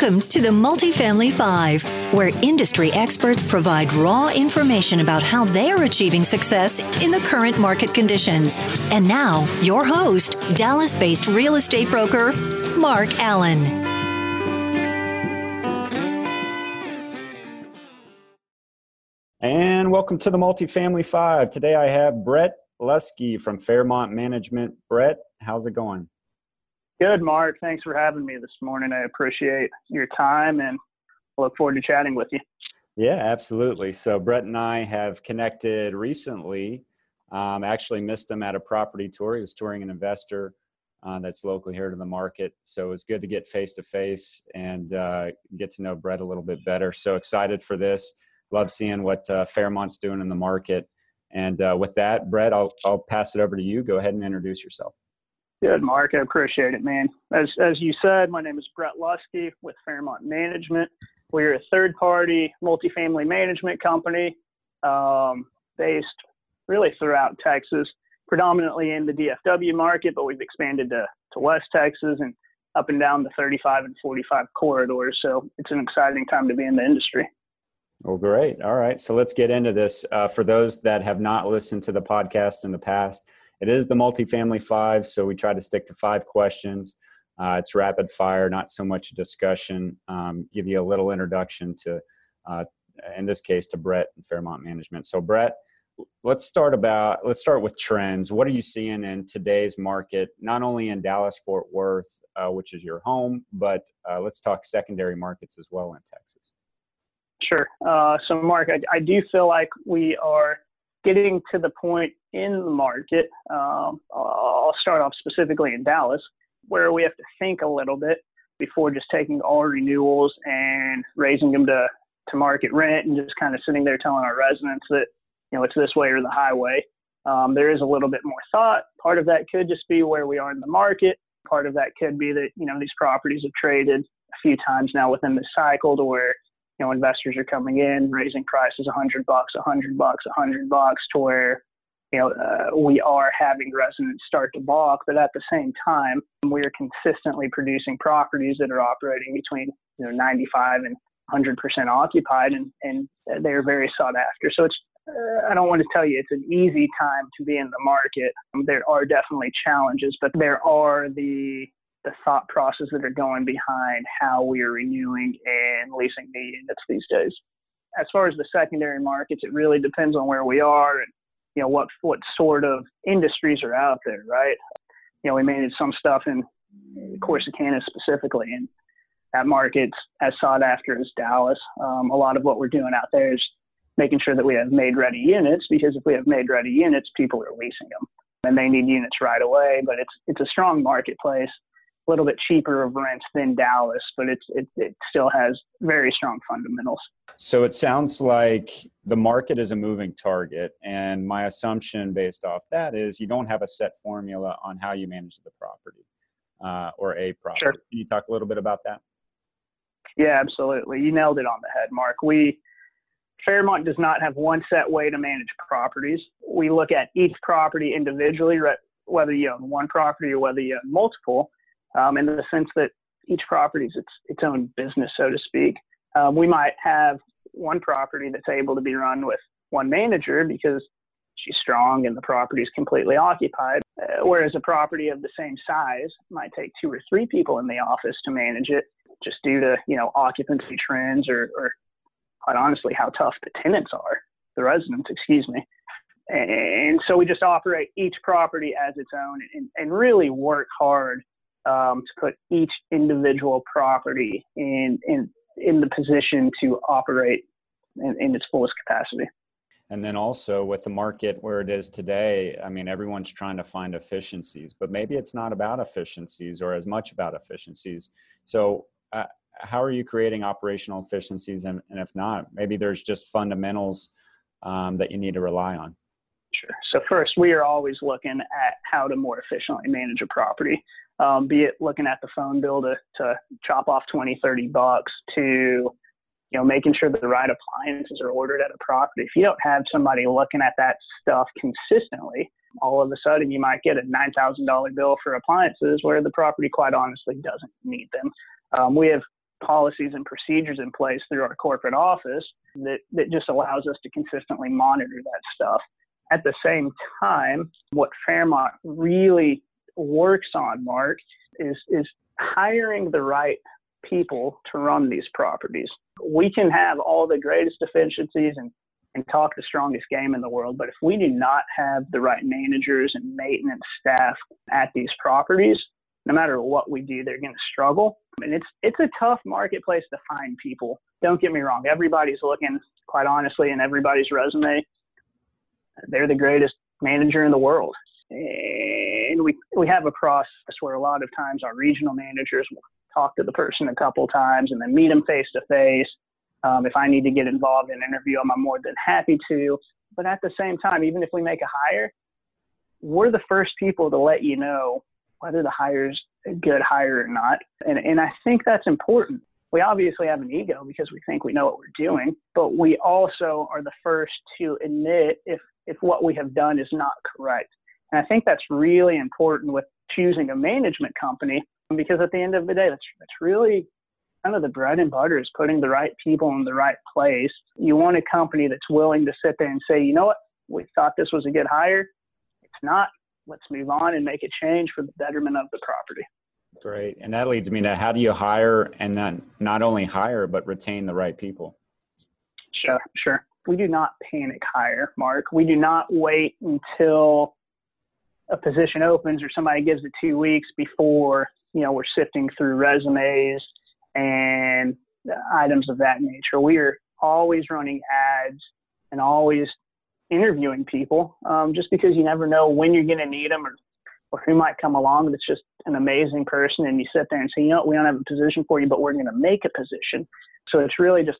Welcome to the Multifamily Five, where industry experts provide raw information about how they are achieving success in the current market conditions. And now, your host, Dallas based real estate broker, Mark Allen. And welcome to the Multifamily Five. Today I have Brett Luskey from Fairmont Management. Brett, how's it going? Good, Mark. Thanks for having me this morning. I appreciate your time and look forward to chatting with you. Yeah, absolutely. So, Brett and I have connected recently. Um, actually, missed him at a property tour. He was touring an investor uh, that's local here to the market. So, it was good to get face to face and uh, get to know Brett a little bit better. So, excited for this. Love seeing what uh, Fairmont's doing in the market. And uh, with that, Brett, I'll, I'll pass it over to you. Go ahead and introduce yourself. Good, Mark. I appreciate it, man. As as you said, my name is Brett Luskey with Fairmont Management. We're a third-party multifamily management company um, based really throughout Texas, predominantly in the DFW market, but we've expanded to, to West Texas and up and down the 35 and 45 corridors. So it's an exciting time to be in the industry. Well, great. All right. So let's get into this. Uh, for those that have not listened to the podcast in the past, it is the multifamily five, so we try to stick to five questions. Uh, it's rapid fire, not so much a discussion. Um, give you a little introduction to, uh, in this case, to Brett and Fairmont Management. So, Brett, let's start about let's start with trends. What are you seeing in today's market, not only in Dallas Fort Worth, uh, which is your home, but uh, let's talk secondary markets as well in Texas. Sure. Uh, so, Mark, I, I do feel like we are getting to the point in the market, um, I'll start off specifically in Dallas, where we have to think a little bit before just taking all renewals and raising them to, to market rent and just kind of sitting there telling our residents that, you know, it's this way or the highway. Um, there is a little bit more thought. Part of that could just be where we are in the market. Part of that could be that, you know, these properties have traded a few times now within this cycle to where you know investors are coming in raising prices a hundred bucks a hundred bucks a hundred bucks to where you know uh, we are having residents start to balk but at the same time we are consistently producing properties that are operating between you know 95 and 100% occupied and, and they're very sought after so it's uh, I don't want to tell you it's an easy time to be in the market. There are definitely challenges, but there are the the thought process that are going behind how we are renewing and leasing the units these days. As far as the secondary markets, it really depends on where we are and you know what what sort of industries are out there, right? You know, we manage some stuff in Corsicana specifically, and that market's as sought after as Dallas. Um, a lot of what we're doing out there is making sure that we have made ready units because if we have made ready units, people are leasing them and they need units right away. But it's it's a strong marketplace little bit cheaper of rents than Dallas, but it's it, it still has very strong fundamentals. So it sounds like the market is a moving target, and my assumption based off that is you don't have a set formula on how you manage the property uh, or a property. Sure. Can you talk a little bit about that? Yeah, absolutely. You nailed it on the head, Mark. We Fairmont does not have one set way to manage properties. We look at each property individually, whether you own one property or whether you own multiple, um, in the sense that each property is its, its own business, so to speak. Um, we might have one property that's able to be run with one manager because she's strong and the property is completely occupied, uh, whereas a property of the same size might take two or three people in the office to manage it, just due to you know occupancy trends or, or quite honestly how tough the tenants are, the residents, excuse me. And so we just operate each property as its own and, and really work hard um, to put each individual property in in in the position to operate in, in its fullest capacity. And then also with the market where it is today, I mean, everyone's trying to find efficiencies, but maybe it's not about efficiencies or as much about efficiencies. So, uh, how are you creating operational efficiencies? And, and, if not, maybe there's just fundamentals um, that you need to rely on. So, first, we are always looking at how to more efficiently manage a property um, be it looking at the phone bill to, to chop off 20, 30 bucks to, you know, making sure that the right appliances are ordered at a property. If you don't have somebody looking at that stuff consistently, all of a sudden you might get a $9,000 bill for appliances where the property quite honestly doesn't need them. Um, we have policies and procedures in place through our corporate office that, that just allows us to consistently monitor that stuff. At the same time, what Fairmont really works on, Mark, is, is hiring the right people to run these properties. We can have all the greatest efficiencies and, and talk the strongest game in the world, but if we do not have the right managers and maintenance staff at these properties, no matter what we do, they're going to struggle. And it's it's a tough marketplace to find people. Don't get me wrong; everybody's looking, quite honestly, in everybody's resume. They're the greatest manager in the world, and we we have a process where a lot of times our regional managers will talk to the person a couple times and then meet them face to face. Um, if I need to get involved in an interview, I'm more than happy to. But at the same time, even if we make a hire, we're the first people to let you know whether the hire's a good hire or not. And, and I think that's important. We obviously have an ego because we think we know what we're doing, but we also are the first to admit if, if what we have done is not correct. And I think that's really important with choosing a management company because at the end of the day, that's, that's really kind of the bread and butter is putting the right people in the right place. You want a company that's willing to sit there and say, you know what, we thought this was a good hire. It's not let's move on and make a change for the betterment of the property. Great. And that leads me to how do you hire and then not only hire, but retain the right people? Sure, sure. We do not panic hire, Mark. We do not wait until a position opens or somebody gives it two weeks before, you know, we're sifting through resumes and items of that nature. We are always running ads and always interviewing people um, just because you never know when you're going to need them or, or who might come along that's just an amazing person and you sit there and say, you know, we don't have a position for you, but we're going to make a position. So it's really just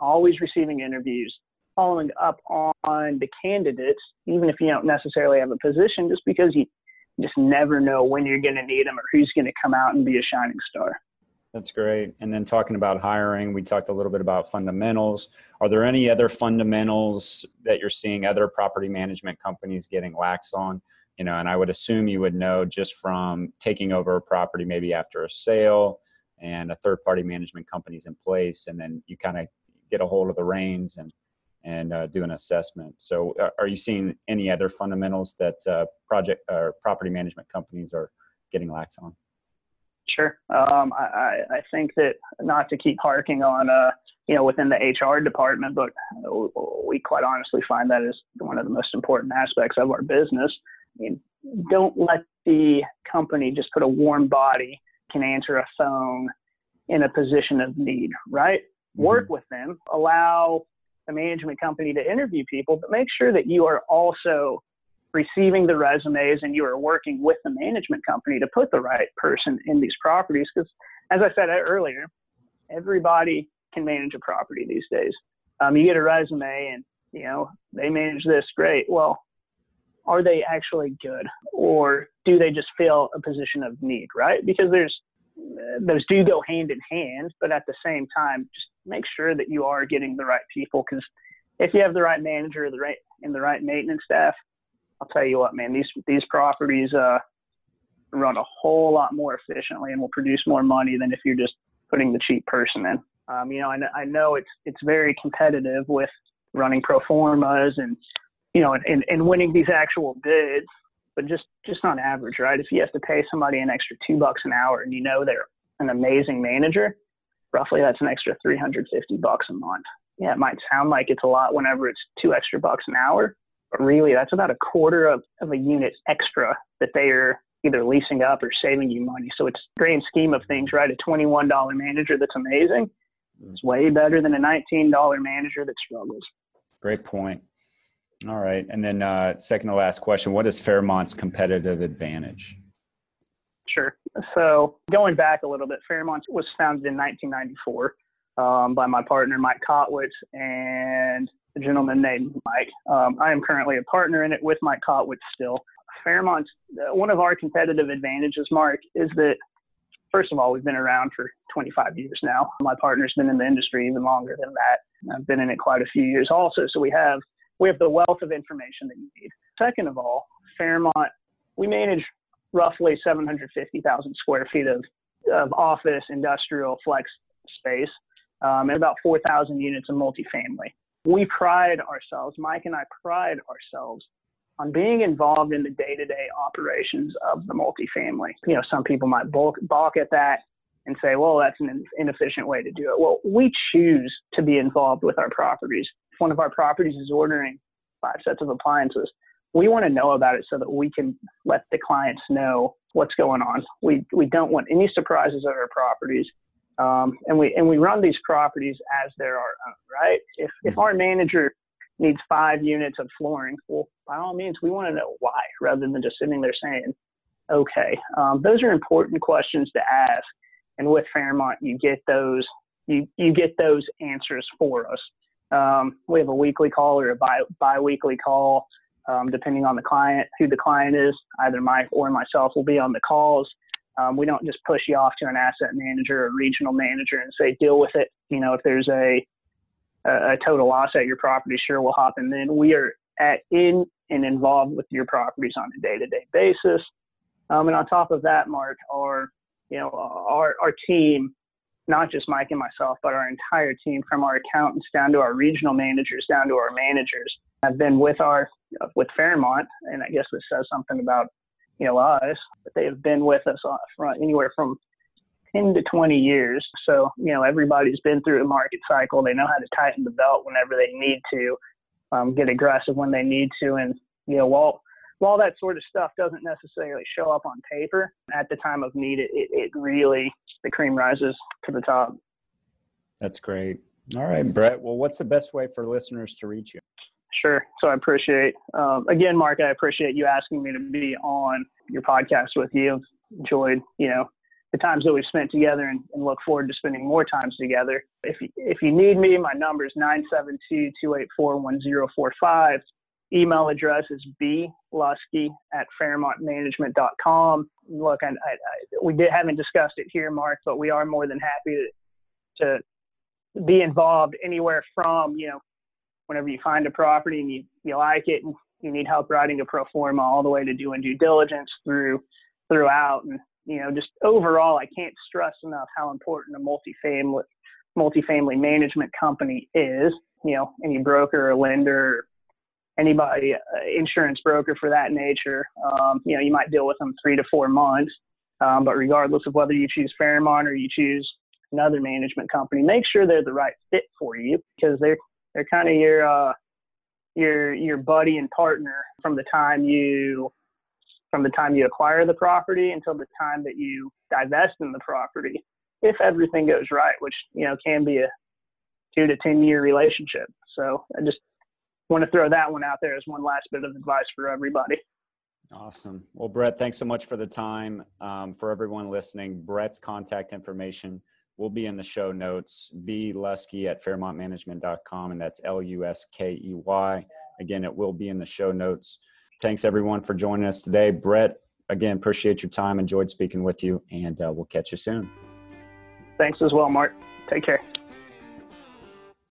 always receiving interviews, following up on the candidates, even if you don't necessarily have a position, just because you just never know when you're going to need them or who's going to come out and be a shining star. That's great. And then talking about hiring, we talked a little bit about fundamentals. Are there any other fundamentals that you're seeing other property management companies getting lax on? You know, and I would assume you would know just from taking over a property maybe after a sale and a third party management company's in place, and then you kind of get a hold of the reins and and uh, do an assessment. So, uh, are you seeing any other fundamentals that uh, project or property management companies are getting lax on? Sure. Um, I, I think that not to keep harking on, uh, you know, within the HR department, but we quite honestly find that is one of the most important aspects of our business. I mean, don't let the company just put a warm body can answer a phone in a position of need, right? Mm-hmm. Work with them, allow management company to interview people, but make sure that you are also receiving the resumes and you are working with the management company to put the right person in these properties. Because, as I said earlier, everybody can manage a property these days. Um, you get a resume and you know they manage this great. Well, are they actually good, or do they just fill a position of need? Right? Because there's those do go hand in hand, but at the same time, just make sure that you are getting the right people. Because if you have the right manager, the right and the right maintenance staff, I'll tell you what, man, these these properties uh, run a whole lot more efficiently and will produce more money than if you're just putting the cheap person in. Um, you know, I, I know it's it's very competitive with running pro formas and you know, and, and winning these actual bids, but just just on average, right? If you have to pay somebody an extra two bucks an hour and you know they're an amazing manager, roughly that's an extra 350 bucks a month. Yeah, it might sound like it's a lot whenever it's two extra bucks an hour, but really that's about a quarter of, of a unit extra that they are either leasing up or saving you money. So it's grand scheme of things, right? A $21 manager that's amazing is way better than a $19 manager that struggles. Great point. All right. And then uh, second to last question, what is Fairmont's competitive advantage? Sure. So going back a little bit, Fairmont was founded in 1994 um, by my partner, Mike Kotwitz, and a gentleman named Mike. Um, I am currently a partner in it with Mike Kotwitz still. Fairmont, uh, one of our competitive advantages, Mark, is that first of all, we've been around for 25 years now. My partner's been in the industry even longer than that. I've been in it quite a few years also. So we have we have the wealth of information that you need. Second of all, Fairmont, we manage roughly 750,000 square feet of, of office, industrial, flex space um, and about 4,000 units of multifamily. We pride ourselves, Mike and I pride ourselves on being involved in the day-to-day operations of the multifamily. You know, some people might balk, balk at that and say, well, that's an inefficient way to do it. Well, we choose to be involved with our properties. If one of our properties is ordering five sets of appliances, we want to know about it so that we can let the clients know what's going on. We, we don't want any surprises at our properties. Um, and we and we run these properties as they're our own, right? If if our manager needs five units of flooring, well, by all means, we want to know why, rather than just sitting there saying, okay. Um, those are important questions to ask, and with Fairmont, you get those you you get those answers for us. Um, we have a weekly call or a bi bi-weekly call, um, depending on the client, who the client is. Either Mike or myself will be on the calls. Um, we don't just push you off to an asset manager or regional manager and say deal with it. You know, if there's a a, total loss at your property, sure we'll hop in. Then we are at in and involved with your properties on a day-to-day basis. Um, and on top of that, Mark, our you know our our team, not just Mike and myself, but our entire team, from our accountants down to our regional managers, down to our managers, have been with our with Fairmont, and I guess this says something about you know us, but they have been with us for anywhere from 10 to 20 years. So, you know, everybody's been through a market cycle. They know how to tighten the belt whenever they need to, um, get aggressive when they need to. And, you know, while, while that sort of stuff doesn't necessarily show up on paper, at the time of need, it, it really, the cream rises to the top. That's great. All right, Brett. Well, what's the best way for listeners to reach you? Sure. So I appreciate, um, again, Mark, I appreciate you asking me to be on your podcast with you. Enjoyed, you know, the times that we've spent together and, and look forward to spending more times together. If you, if you need me, my number is 972-284-1045. Email address is bluskey at fairmontmanagement.com. Look, I, I, I, we did, haven't discussed it here, Mark, but we are more than happy to, to be involved anywhere from, you know, whenever you find a property and you, you like it and you need help writing a pro forma all the way to doing due diligence through throughout and you know just overall I can't stress enough how important a multifamily multifamily management company is. You know any broker or lender anybody uh, insurance broker for that nature um, you know you might deal with them three to four months. Um, but regardless of whether you choose Fairmont or you choose another management company make sure they're the right fit for you because they're they're kind of your uh, your your buddy and partner from the time you from the time you acquire the property until the time that you divest in the property, if everything goes right, which you know can be a two to ten year relationship. So I just want to throw that one out there as one last bit of advice for everybody. Awesome. Well, Brett, thanks so much for the time. Um, for everyone listening, Brett's contact information will be in the show notes. B Luskey at fairmontmanagement.com, and that's L U S K E Y. Again, it will be in the show notes. Thanks everyone for joining us today. Brett, again, appreciate your time. Enjoyed speaking with you, and uh, we'll catch you soon. Thanks as well, Mark. Take care.